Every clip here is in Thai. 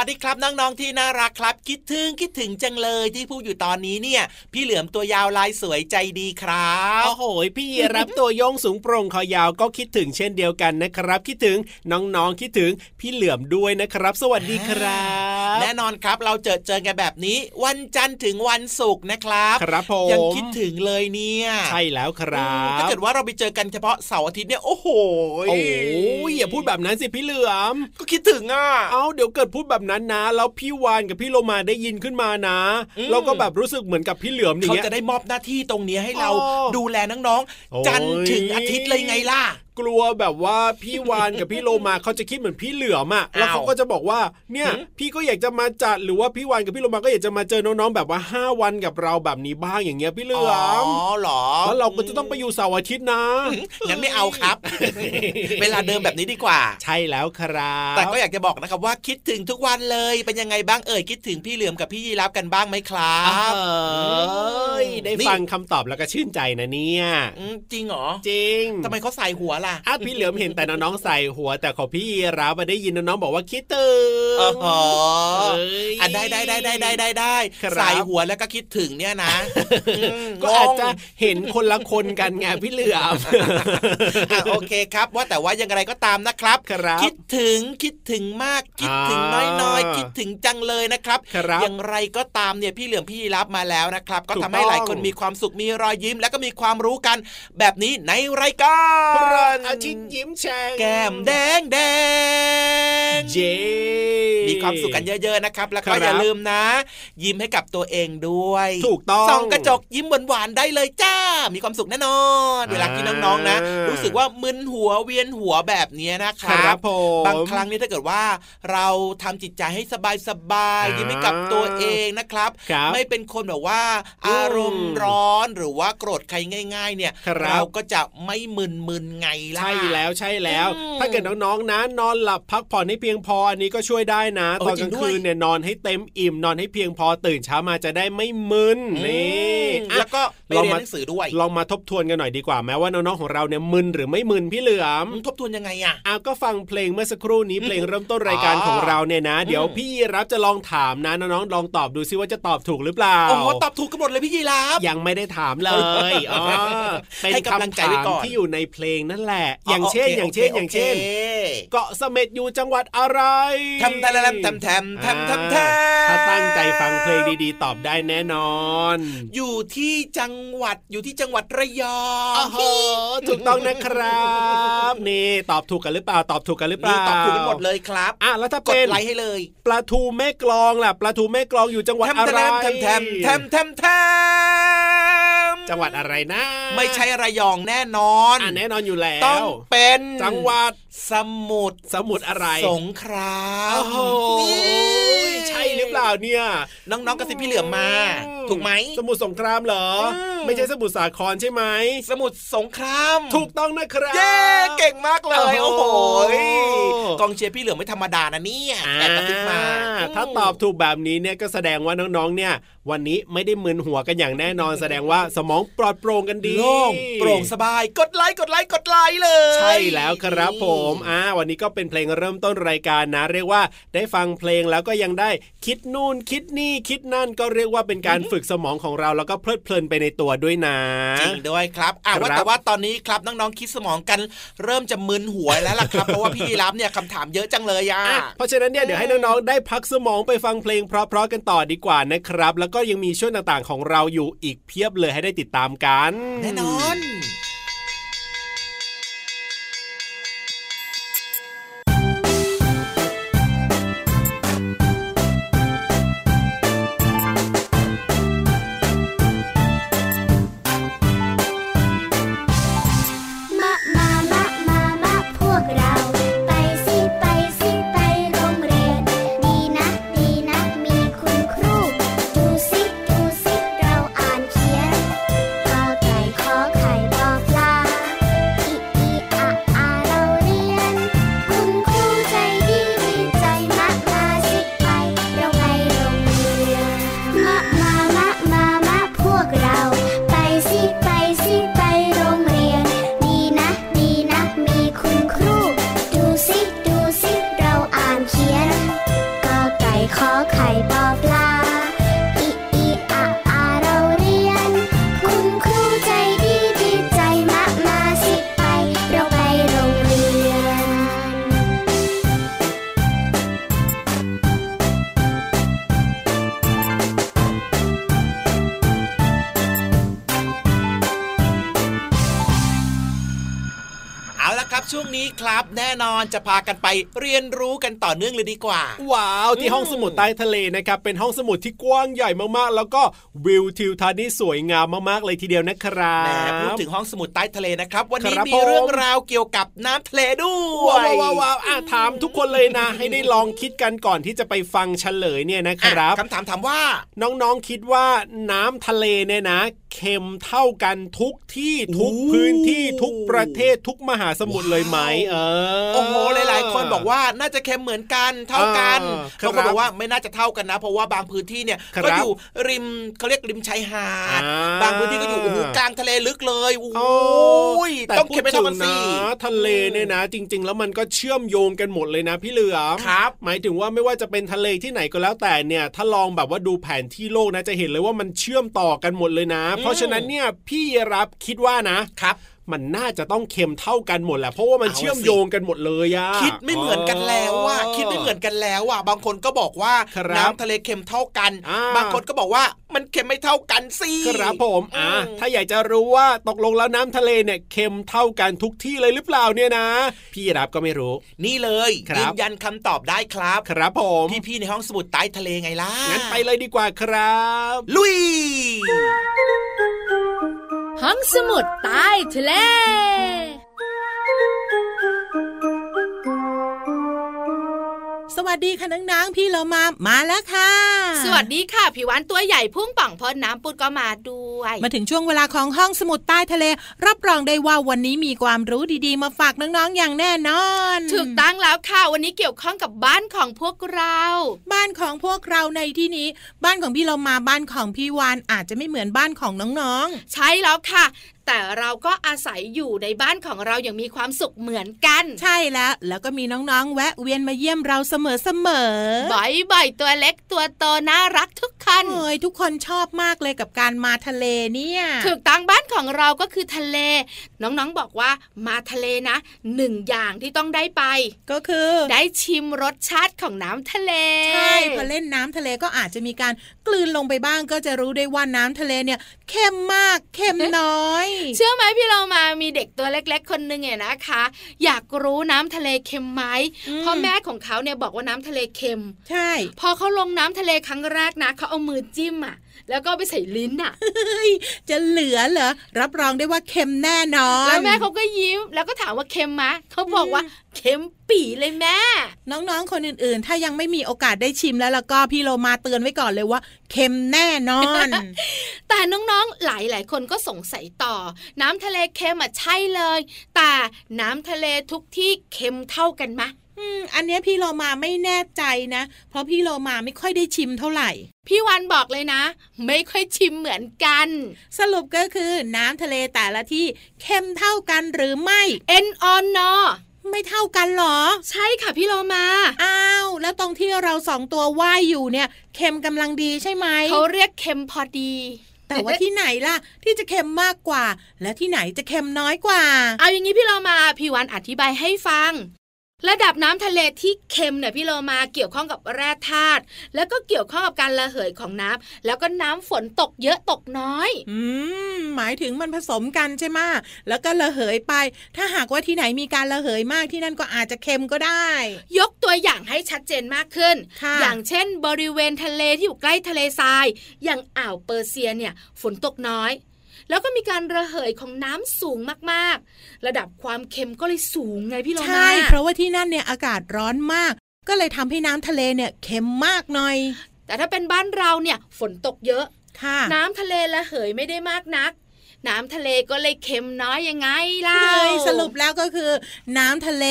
วัสดีครับน้องๆที่น่ารักครับ คิดถึงคิดถึงจังเลยที่พูดอยู่ตอนนี้เนี่ย พี่เหลือมตัวยาวลายสวยใจดีครับโอ้โหพี่รับตัวโยงสูงโปร่งคอยาวก็คิดถึงเช่นเดียวกันนะครับ คิดถึงน้องๆคิดถึงพี่เหลือมด้วยนะครับ สวัสดีครับ แน่นอนครับเราเจอเจอกันแบบนี้ วันจันทร์ถึงวันศุกร์นะครับครับผมยังคิดถึงเลยเนี่ยใช่แล้วครัอืมบถ้าเกิดว่าเราไปเจอกันเฉพาะเสาร์อาทิตย์เนี่ยโอ้โหโอ้ยอย่าพูดแบบนั้นสิพี่เหลือมก็คิดถึงอะเอาเดี๋ยวเกิดพูดแบบนั้นนะ แล้วพี่วานกับพี่โลมาได้ยินขึ้นมานะอืมเราก็แบบรู้สึกเหมือนกับพี่เหลือมอย่างเขาเงี้ยจะได้มอบหน้าที่ตรงนี้ให้เราอ๋อดูแลน้องโอ้ยๆจันทร์ถึงอาทิตย์เลยไงล่ะ กลัวแบบว่าพี่วานกับพี่โลมาเขาจะคิดเหมือนพี่เหลือมอะแล้วเขาก็จะบอกว่าเนี่ยหืมพี่ก็อยากจะมาจัดหรือว่าพี่วานกับพี่โลมาก็อยากจะมาเจอน้องๆแบบว่าห้าวันกับเราแบบนี้บ้างอย่างเงี้ยพี่เหลือมอ๋อเหรอแล้วเราก็จะต้องไปอยู่เสาร์อาทิตย์นะงั้นไม่เอาครับ เวลาเดิมแบบนี้ดีกว่า ใช่แล้วครับ แต่ก็อยากจะบอกนะครับว่าคิดถึงทุกวันเลยเป็นยังไงบ้างเอ่ยคิดถึงพี่เหลือมกับพี่ยีรับกันบ้างไหมครับเอ้ยได้นี่ฟังคำตอบแล้วก็ชื่นใจนะเนี่ยอืมจริงเหรอจริงทำไมเขาใส่หัวล่ะอะพี่เหลือมเห็นแต่น้องๆใส่หัว แต่ของพี่รับมาได้ยินน้องๆบอกว่าคิดถึงอ๋อหอเอ้ยอะได้ได้ได้ได้ได้ได้ได้ครับใส่หัวแล้วก็คิดถึงเนี่ยนะมก็อาจงงจะเห็นคนละคนกันไงพี่เหลือมอะโอเคครับ ว่าแต่ว่ายังไงก็ตามนะครับครับคิดถึงคิดถึงมาก คิดถึงอ่าน้อยๆ คิดถึงจังเลยนะครับครับอย่างไรก็ตามเนี่ยพี่เหลือมพี่รับมาแล้วนะครับ ก็ถูกทำให้หลายคนต้องมีความสุขมีรอยยิ้ม แล้วก็มีความรู้กันแบบนี้ในรายการอาชิตยิ้มแฉ่งแก้มแดงแดงเย้มีความสุขกันเยอะ ๆ นะครับ แล้วครัก็บอย่าลืมนะ ยิ้มให้กับตัวเองด้วย ถูกต้องส่องกระจกยิ้มหวานๆได้เลยจ้า มีความสุขแน่นอน เวลาที่น้องๆนะอ่ารู้รู้สึกว่ามึนหัวเวียนหัวแบบเนี้ยนะคครัรับบผมบางครั้งนี่ถ้าเกิดว่า เราทำจิตใจให้สบายๆยิ้มให้กับตัวเองนะครับครับไม่เป็นคนแบบว่าอืมอารมณ์ร้อนหรือว่าโกรธใครง่าย ๆ เนี่ยครับเราก็จะไม่มึนๆไงล่ะ ใช่แล้วใช่แล้วอืมถ้าเกิดน้องๆนะนอนหลับพักผ่อนให้เพียงพออันนี้ก็ช่วยได้นะเออตอนจกริลางงด้วยคืนเนี่ยนอนให้เต็มอิ่มนอนให้เพียงพอตื่นเช้ามาจะได้ไม่มึนนี่อืมอะแล้วก็ไปลองเรียนมาหนังสือด้วย ลองมาทบทวนกันหน่อยดีกว่าแม้ว่าน้องๆของเราเนี่ยมึนหรือไม่มึนพี่เหลือมทบทวนยังไงอะอ้าวก็ฟังเพลงเมื่อสักครู่นี้เพลงเริ่มต้นรายการของเราเนี่ยนะ เดี๋ยวอืมพี่รับจะลองถามนะน้องๆลองตอบดูซิว่าจะตอบถูกหรือเปล่าโอ้โหตอบถูกกันหมดเลยพี่ยีราฟยังไม่ได้ถามเลยอ๋อเป็นให้กำลังคำใจถาไว้มก่อนที่อยู่ในเพลงนั่นแหละแหละ อย่างเช่น อย่างเช่น อย่างเช่น เกาะเสม็ดอยู่จังหวัดอะไรทำแทำทำแทำทำทำทำถ้าตั้งใจฟังเพลงดีๆ ตอบได้แน่นอน อยู่ที่จังหวัดอยู่ที่จังหวัดระยองโอ้ถูกต้องนะครับ นี่ตอบถูกกันหรือเปล่า ตอบถูกกันหรือเปล่าตอบถูกกันหมดเลยครับอะแล้วถ้าเป็นไลค์ให้เลยปลาทูแม่กลองล่ะปลาทูแม่กลองอยู่จังหวัดอะไรทำแทำทำแทำทำแทำ จังหวัดอะไรนะ ไม่ใช่ระยองแน่นอนอะแน่นอนอยู่แล้วต้องเป็นจังหวัดสมุทรสมุทรอะไร สงครามโอ้โหนี่ใช่หรือเปล่าเนี่ย น้องๆกระซิบพี่เหลือมมา ถูกไหมสมุทรสงครามเหรออืมไม่ใช่สมุทรสาครใช่ไหมสมุทรสงคราม ถูกต้องนะครับเย้เก่งมากเลยโอ้โอ้โหโหกองเชียร์พี่เหลือมไม่ธรรมดานะเนี่ยแอบกระซิบมาอ่ถ้าตอบถูกแบบนี้เนี่ยก็แสดงว่าน้องๆเนี่ย วันนี้ไม่ได้มึนหัวกันอย่างแน่นอน แสดงว่าสมองปลอดโปร่งกันดีโล่งโปร่งสบาย กดไลค์กดไลค์กดไลค์เลย ใช่แล้วครับผมอ่าวันนี้ก็เป็นเพลงเริ่มต้นรายการนะ เรียกว่าได้ฟังเพลงแล้วก็ยังได้คิดนู่นคิดนี่คิดนั่นก็เรียกว่าเป็นการฝึกสมองของเราแล้วก็เพลิดเพลินไปในตัวด้วยนะจริงด้วยครับอะครับว่าแต่ว่าตอนนี้ครับน้องๆคิดสมองกันเริ่มจะมึนหัวแล้วล่ะครับเพราะว่าพี่ยีรับเนี่ยคำถามเยอะจังเลยอะอะเพราะฉะนั้นเนี่ยเดี๋ยวให้น้องๆได้พักสมองไปฟังเพลงเพราะๆกันต่อดีกว่านะครับ แล้วก็็ยังมีช่วงต่างๆ ของเราอยู่อีกเพียบเลยให้ได้ติดตามกัน แน่นอน น่นอนจะพากันไปเรียนรู้กันต่อเนื่องเลยดีกว่า ว้าวที่อืมห้องสมุดใต้ทะเลนะครับเป็นห้องสมุดที่กว้างใหญ่มากๆ แล้วก็วิวทิวทัศน์นี่สวยงามมากๆเลยทีเดียวนะครัแหมบพูดถึงห้องสมุดใต้ทะเลนะครับ วันนี้ครับมีผมเรื่องราวเกี่ยวกับน้ำทะเลด้วยว้าวว้าวว้าวอะถามทุกคนเลยนะ ให้ได้ลองคิดกันก่อนที่จะไปฟังเฉลยเนี่ยนะคอะรับคำถามถามว่าน้องๆคิดว่าน้ำทะเลเนี่ยนะเเค็มเท่ากันทุกที่ทุกพื้นที่ทุกประเทศทุกมหาสมุทรเลยไหม เออโอ้โหหลาย ๆ คนบอกว่าน่าจะเค็มเหมือนกันเท่ากันอ่าครับบางคนบอกว่าไม่น่าจะเท่ากันนะ เพราะว่าบางพื้นที่เนี่ยครับก็อยู่ริมเขาเรียกริมชายหาดอ่าบางพื้นที่ก็อยู่โอ้โหกลางทะเลลึกเลยโอ้โอ้ยแต่ต้องพูเค็ดมไม่ถึเท่างกันสินะทะเลเนี่ยนะ จริง ๆ แล้วมันก็เชื่อมโยงกันหมดเลยนะพี่เหลือมครับหมายถึงว่าไม่ว่าจะเป็นทะเลที่ไหนก็แล้วแต่เนี่ย ถ้าลองแบบว่าดูแผนที่โลกนะจะเห็นเลยว่ามันเชื่อมต่อกันหมดเลยนะ เพราะฉะนั้นเนี่ยพี่รับคิดว่านะครับ มันน่าจะต้องเค็มเท่ากันหมดแหละเพราะว่ามันเอาสิเชื่อมโยงกันหมดเลยอะคิดไม่เหมือนกันแล้วว่าคิดไม่เหมือนกันแล้วอะบางคนก็บอกว่าครับน้ำทะเลเค็มเท่ากันอ่าบางคนก็บอกว่ามันเค็มไม่เท่ากันสิครับผมอะอืมถ้าอยากจะรู้ว่าตกลงแล้วน้ำทะเลเนี่ยเค็มเท่ากันทุกที่เลยหรือเปล่าเนี่ยนะ พี่รับก็ไม่รู้ นี่เลยครับยืนยันคำตอบได้ครับ ครับผมพี่ๆในห้องสมุดใต้ทะเลไงล่ะงั้นไปเลยดีกว่าครับ ลุย ห้องสมุดใต้ทะเล สวัสดีค่ะน้องๆพี่เรามามาแล้วค่ะ สวัสดีค่ะผิววันตัวใหญ่พุ่งป่องพ่นน้ำปุดก็มาด้วย มาถึงช่วงเวลาของห้องสมุดใต้ทะเล รับรองได้ว่าวันนี้มีความรู้ดีๆ มาฝากน้องๆอย่างแน่นอน ถูกตั้งแล้วค่ะวันนี้เกี่ยวข้องกับบ้านของพวกเรา บ้านของพวกเราในที่นี้ บ้านของพี่เรามาบ้านของพี่วานอาจจะไม่เหมือนบ้านของน้องใช่แล้วค่ะ แต่เราก็อาศัยอยู่ในบ้านของเราอย่างมีความสุขเหมือนกันๆใช่แล้ว แล้วก็มีน้องๆ แวะเวียนมาเยี่ยมเราเสมอๆบ่อยๆ ตัวเล็กตัวโตน่ารักทุกคนเอ้ยทุกคนชอบมากเลยกับการมาทะเลเนี่ยถูกตั้งบ้านของเราก็คือทะเล น้องๆบอกว่ามาทะเลนะหนึ่งอย่างที่ต้องได้ไป ก็คือได้ชิมรสชาติของน้ำทะเลใช่พอเล่นน้ำทะเลก็อาจจะมีการกลืนลงไปบ้างก็จะรู้ได้ว่าน้ำทะเลเนี่ย เข้มมากเข้มน้อยเชื่อไหมพี่เรามามีเด็กตัวเล็ก ๆ คนหนึ่งเนี่ยนะคะ อยากรู้น้ำทะเลเค็มไหมอืมเพราะแม่ของเขาเนี่ยบอกว่าน้ำทะเลเค็ม ใช่ พอเขาลงน้ำทะเลครั้งแรกนะเขาเอามือจิ้มอะ แล้วก็เอาไปใส่ลิ้นอะเฮ้ยจะเหลือเหรอรับรองได้ว่าเค็มแน่นอนแล้วแม่เขาก็ยิ้ม แล้วก็ถามว่าเค็มไหมเขาบอกว่าเค็มปีเลยแม่ น้องๆ คนอื่นๆ ถ้ายังไม่มีโอกาสได้ชิมแล้วแล้วก็พี่โลมาเตือนไว้ก่อนเลยว่า เค็มแน่นอน แต่น้องๆ หลายๆ คนก็สงสัยต่อ น้ำทะเลเค็มอะใช่เลย แต่น้ำทะเลทุกที่เค็มเท่ากันไหม อืมอันเนี้ยพี่โลมาไม่แน่ใจนะ เพราะพี่โลมาไม่ค่อยได้ชิมเท่าไหร่ พี่วันบอกเลยนะ ไม่ค่อยชิมเหมือนกัน สรุปก็คือน้ำทะเลแต่ละที่เค็มเท่ากันหรือไม่เอ็นออนนอไม่เท่ากันเหรอ ใช่ค่ะพี่โลมาอ้าวแล้วตรงที่เราสองตัวว่ายอยู่เนี่ย เค็มกำลังดีใช่ไหมเขาเรียกเค็มพอดี แต่ว่าที่ไหนล่ะ ที่จะเค็มมากกว่า และที่ไหนจะเค็มน้อยกว่า เอาอย่างนี้พี่โลมาพี่วันอธิบายให้ฟัง ระดับน้ำทะเลที่เค็มเนี่ยพี่โลมาเกี่ยวข้องกับแร่ธาตุแล้วก็เกี่ยวข้องกับการระเหยของน้ำแล้วก็น้ำฝนตกเยอะตกน้อย อืมหมายถึงมันผสมกันใช่ไหมแล้วก็ระเหยไป ถ้าหากว่าที่ไหนมีการระเหยมากที่นั่นก็อาจจะเค็มก็ได้ ยกตัวอย่างให้ชัดเจนมากขึ้นค่ะอย่างเช่น บริเวณทะเลที่อยู่ใกล้ทะเลทราย อย่างอ่าวเปอร์เซียเนี่ยฝนตกน้อย แล้วก็มีการระเหยของน้ำสูงมากๆ ระดับความเค็มก็เลยสูงไงพี่โลมาใช่เพราะว่าที่นั่นเนี่ยอากาศร้อนมาก ก็เลยทำให้น้ำทะเลเนี่ยเค็มมากหน่อย แต่ถ้าเป็นบ้านเราเนี่ยฝนตกเยอะค่ะน้ำทะเลระเหยไม่ได้มากนัก น้ำทะเลก็เลยเค็มน้อยยังไงล่ะเฮ้ยสรุปแล้วก็คือ น้ำทะเล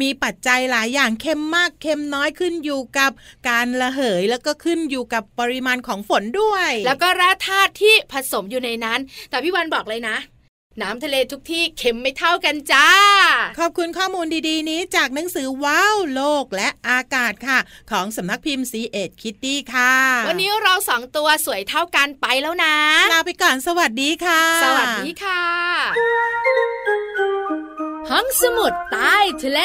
มีปัจจัยหลายอย่างเค็มมากเค็มน้อยขึ้นอยู่กับการระเหยแล้วก็ขึ้นอยู่กับปริมาณของฝนด้วย แล้วก็แร่ธาตุที่ผสมอยู่ในนั้น แต่พี่วันบอกเลยนะ น้ำทะเลทุกที่เค็มไม่เท่ากันจ้า ขอบคุณข้อมูลดีๆ นี้จากหนังสือว้าวโลกและอากาศค่ะ ของสำนักพิมพ์ซีเอ็ดคิตตี้ค่ะ วันนี้เราสองตัวสวยเท่ากันไปแล้วนะลาไปก่อนสวัสดีค่ะ สวัสดีค่ะห้องสมุดใต้ทะเล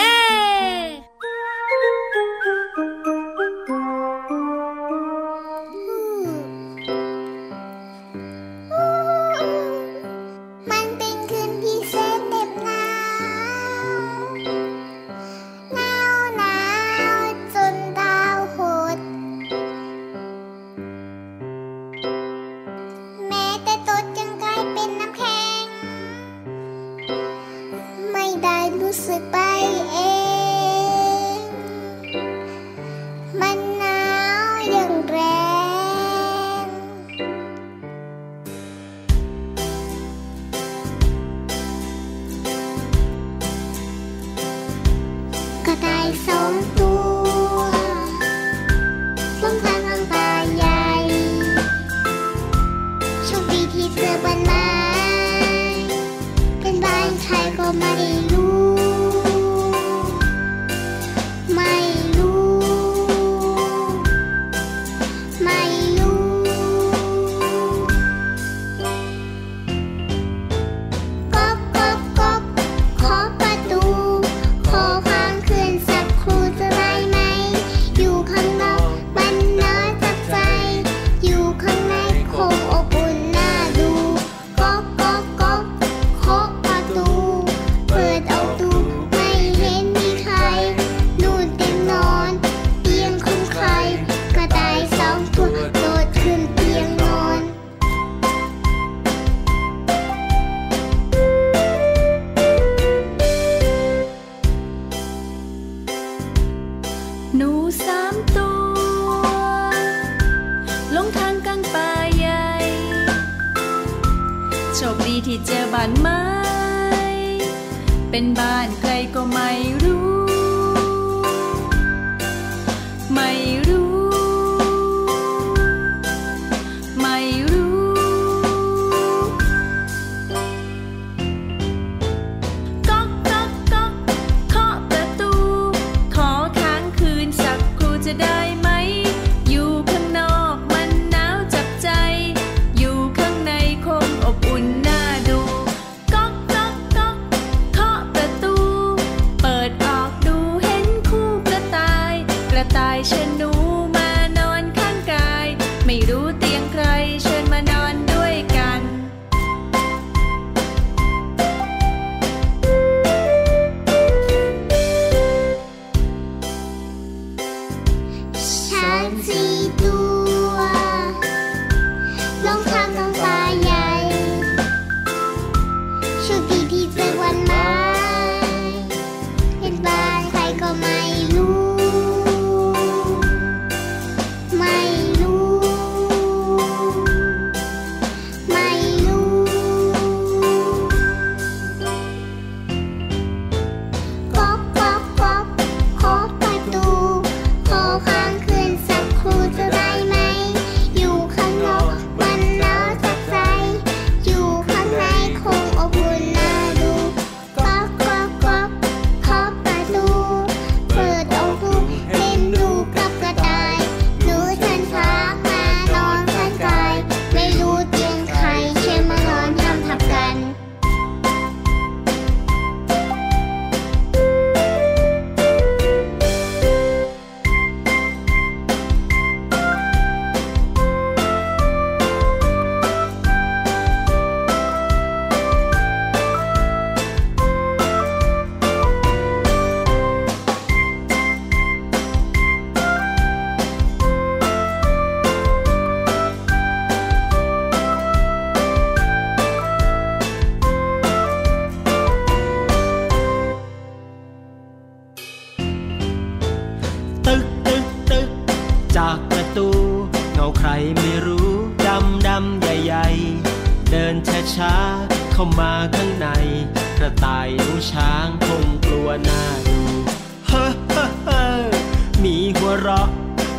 เราะ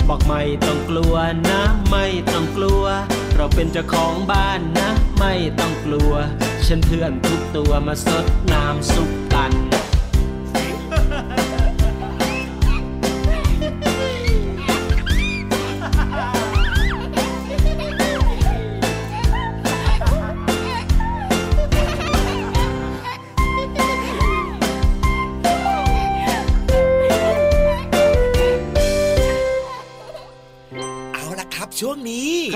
บอกไม่ต้องกลัวนะ ไม่ต้องกลัว เราเป็นเจ้าของบ้านนะ ไม่ต้องกลัว ฉันเพื่อนทุกตัวมาสดน้ำซุป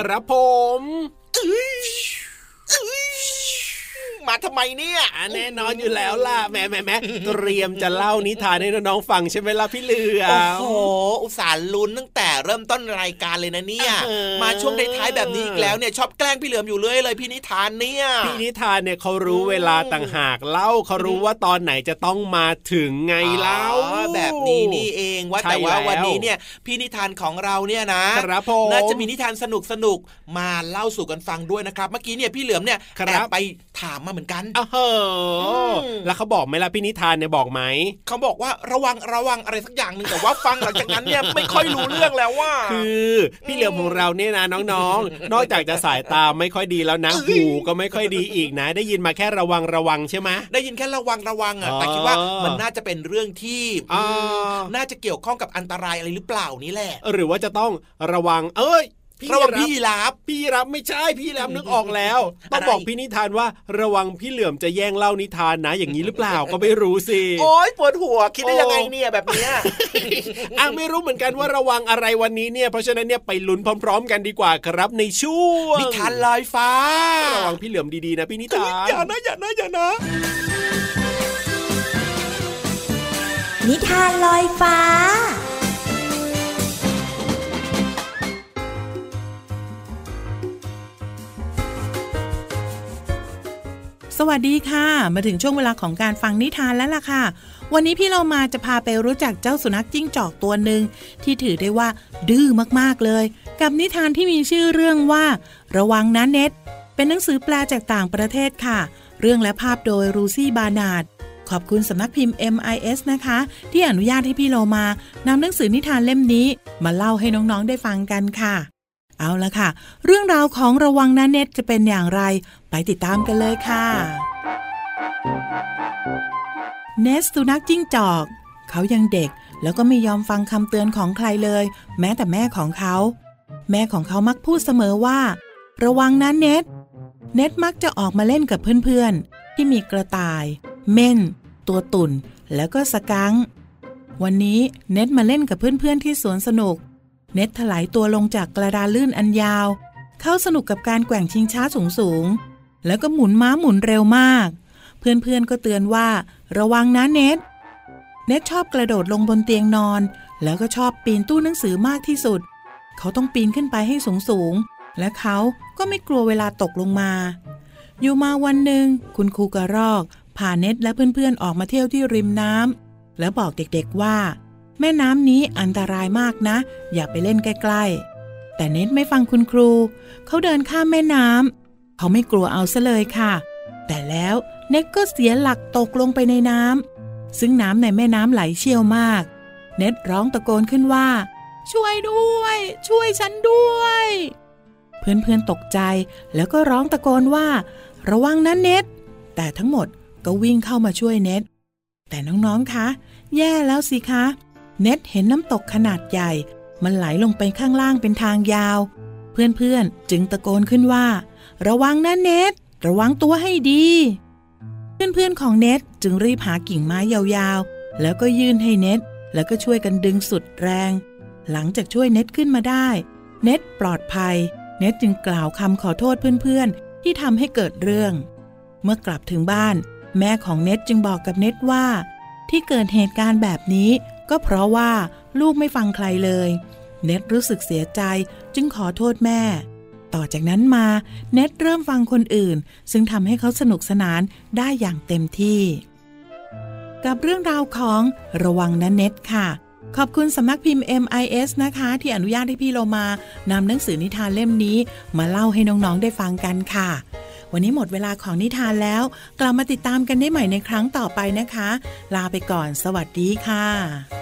ครับผมมาทำไมเนี่ยอะแน่นอนอยู่แล้วล่ะแหมแหมแหมเตรียมจะเล่านิทานให้น้องๆฟังใช่ไหมล่ะพี่เหลือโอ้มโหอุตส่าห์ลุ้นตั้งแต่เริ่มต้นรายการเลยนะเนี่ยเออมาช่วงท้ายๆแบบนี้อีกแล้วเนี่ยชอบแกล้งพี่เหลือมอยู่เรื่อยเลยพี่นิทานเนี่ยพี่นิทานเนี่ยเขารู้เวลาต่างหากเล่าเขารู้ว่าตอนไหนจะต้องมาถึงไงเล่าอ๋อแบบนี้นี่เองว่าใช่แต่ว่าแล้ววันนี้เนี่ยพี่นิทานของเราเนี่ยนะครับผมน่าจะมีนิทานสนุกสนุกๆมาเล่าสู่กันฟังด้วยนะครับ เมื่อกี้เนี่ยพี่เหลือมเนี่ยครับแอบไปถามมาเหมือนกันอ้าวเหรอมแล้วเขาบอกไหมล่ะพี่นิทานเนี่ยบอกไหมเขาบอกว่าระวังระวังอะไรสักอย่างหนึ่งแต่ว่าฟังหลังจากนั้นเนี่ยไม่ค่อยรู้เรื่องแล้วว่าคือพี่เหลือมของเราเนี่ยนะน้องๆ นอกจากจะสายตาไม่ค่อยดีแล้วนะเอ้ยหูก็ไม่ค่อยดีอีกนะ ได้ยินมาแค่ระวังระวังใช่ไหมได้ยินแค่ระวังระวังอะอ๋อแต่คิดว่ามันน่าจะเป็นเรื่องที่อ่าอืมน่าจะเกี่ยวข้องกับอันตรายอะไรหรือเปล่านี่แหละ หรือว่าจะต้องระวังเอ้ย ระวังรับพี่ยีราฟพี่รับไม่ใช่พี่รับนึกออกแล้ว ต้องอะไรบอกพี่นิทานว่าระวังพี่เหลือมจะแย่งเล่านิทานนะอย่างนี้หรือเปล่าก็ไม่รู้สิโอ๊ยปวดหัวคิดได้ยังไงเนี่ยแบบเนี้ยอะไม่รู้เหมือนกันว่าระวังอะไรวันนี้เนี่ยเพราะฉะนั้นเนี่ยไปลุ้นพร้อม ๆ กันดีกว่าครับในช่วงนิทานลอยฟ้า ระวังพี่เหลือมดีๆนะพี่นิทานอย่านะอย่านะอย่านะ นิทานลอยฟ้า สวัสดีค่ะ มาถึงช่วงเวลาของการฟังนิทานแล้วล่ะค่ะ วันนี้พี่เรามาจะพาไปรู้จักเจ้าสุนัขจิ้งจอกตัวหนึ่งที่ถือได้ว่า ดื้อมากๆเลย กับนิทานที่มีชื่อเรื่องว่า ระวังนะเน็ต เป็นหนังสือแปลจากต่างประเทศค่ะ เรื่องและภาพโดยรูซี่บานาดขอบคุณสำนักพิมพ์ MIS นะคะ ที่อนุญาตให้พี่เรามานำหนังสือนิทานเล่มนี้ มาเล่าให้น้องๆได้ฟังกันค่ะ เอาละค่ะ เรื่องราวของระวังนะเน็ตจะเป็นอย่างไร ไปติดตามกันเลยค่ะ เนสสุนัขจิ้งจอก เขายังเด็กแล้วก็ไม่ยอมฟังคำเตือนของใครเลย แม้แต่แม่ของเขา แม่ของเขามักพูดเสมอว่า ระวังนะเน็ตเน็ตมักจะออกมาเล่นกับเพื่อนๆ ที่มีกระต่าย เม่น ตัวตุ่น แล้วก็สกัง วันนี้เน็ตมาเล่นกับเพื่อนๆที่สวนสนุก เน็ตถลายตัวลงจากกระดานลื่นอันยาว เข้าสนุกกับการแกว่งชิงช้าสูงๆแล้วก็หมุนม้าหมุนเร็วมาก เพื่อนๆก็เตือนว่า ระวังนะเน็ต เน็ตชอบกระโดดลงบนเตียงนอน แล้วก็ชอบปีนตู้หนังสือมากที่สุด เขาต้องปีนขึ้นไปให้สูงๆและเขาก็ไม่กลัวเวลาตกลงมา อยู่มาวันหนึ่งคุณครูกระรอกพาเน็ตและเพื่อนๆออกมาเที่ยวที่ริมน้ำแล้วบอกเด็กๆว่า แม่น้ำนี้อันตรายมากนะ อย่าไปเล่นใกล้ๆ แต่เน็ตไม่ฟังคุณครู เขาเดินข้ามแม่น้ำเขาไม่กลัวเอาซะเลยค่ะ แต่แล้วเน็ตก็เสียหลักตกลงไปในน้ำซึ่งน้ำในแม่น้ำไหลเชี่ยวมาก เน็ตร้องตะโกนขึ้นว่า ช่วยด้วย ช่วยฉันด้วย เพื่อนๆตกใจแล้วก็ร้องตะโกนว่า ระวังนะเน็ตแต่ทั้งหมดก็วิ่งเข้ามาช่วยเน็ตแต่น้องๆคะ แย่แล้วสิคะ เน็ตเห็นน้ำตกขนาดใหญ่ มันไหลลงไปข้างล่างเป็นทางยาว เพื่อนๆจึงตะโกนขึ้นว่า ระวังนะเน็ต ระวังตัวให้ดี เพื่อนๆของเน็ตจึงรีบหากิ่งไม้ยาวๆ แล้วก็ยื่นให้เน็ต แล้วก็ช่วยกันดึงสุดแรง หลังจากช่วยเน็ตขึ้นมาได้ เน็ตปลอดภัย เน็ตจึงกล่าวคำขอโทษเพื่อนๆ ที่ทำให้เกิดเรื่อง เมื่อกลับถึงบ้าน แม่ของเน็ตจึงบอกกับเน็ตว่า ที่เกิดเหตุการณ์แบบนี้ ก็เพราะว่าลูกไม่ฟังใครเลย เน็ตรู้สึกเสียใจจึงขอโทษแม่ ต่อจากนั้นมาเน็ตเริ่มฟังคนอื่น ซึ่งทำให้เขาสนุกสนานได้อย่างเต็มที่ กับเรื่องราวของระวังนะเน็ตค่ะ ขอบคุณสำนักพิมพ์ MIS นะคะ ที่อนุญาตให้พี่เรามานำหนังสือนิทานเล่มนี้ มาเล่าให้น้องๆได้ฟังกันค่ะวันนี้หมดเวลาของนิทานแล้ว กลับมาติดตามกันได้ใหม่ในครั้งต่อไปนะคะ ลาไปก่อน สวัสดีค่ะ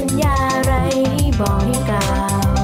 สัญญาอะไรบอกให้กล่าว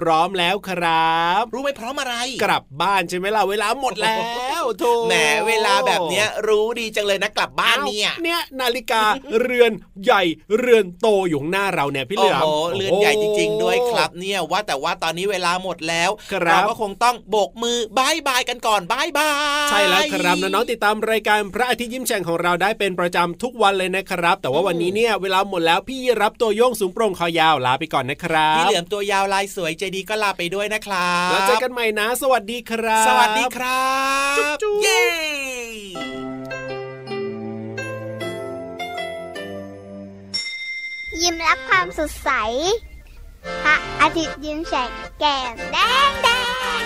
พร้อมแล้วครับ รู้ไหมพร้อมอะไร กลับบ้านใช่ไหมล่ะเวลาหมดแล้วโธ่แหมเวลาแบบเนี้ยรู้ดีจังเลยนะกลับบ้านเนี่ยอ้วเนี่ยนาฬิกาเรือนใหญ่เรือนโตอยู่ข้างหน้าเราเนี่ยพี่เหโอ้ลือมโอ้โหเรือนใหญ่จริง ๆ ด้วยครับเนี่ยว่าแต่ว่าตอนนี้เวลาหมดแล้วครับเราก็คงต้องโบกมือ bye bye กันก่อน bye bye ใช่แล้วครับน้องๆติดตามรายการพระอาทิตย์ยิ้มแฉ่งของเราได้เป็นประจำทุกวันเลยนะครับ แต่ว่าวันนี้เนี่ยเวลาหมดแล้วพี่ราฟตัวโย่งสูงโปร่งคอยาวลาไปก่อนนะครับพี่เหลือมตัวยาวลายสวยใจดีก็ลาไปด้วยนะครับแล้วเจอกันใหม่นะ สวัสดีครับ สวัสดีครับบจุ๊บๆเย้ยิ้มรับความสดใสพระอาทิตย์ยิ้มแฉกแก้มแดงแดง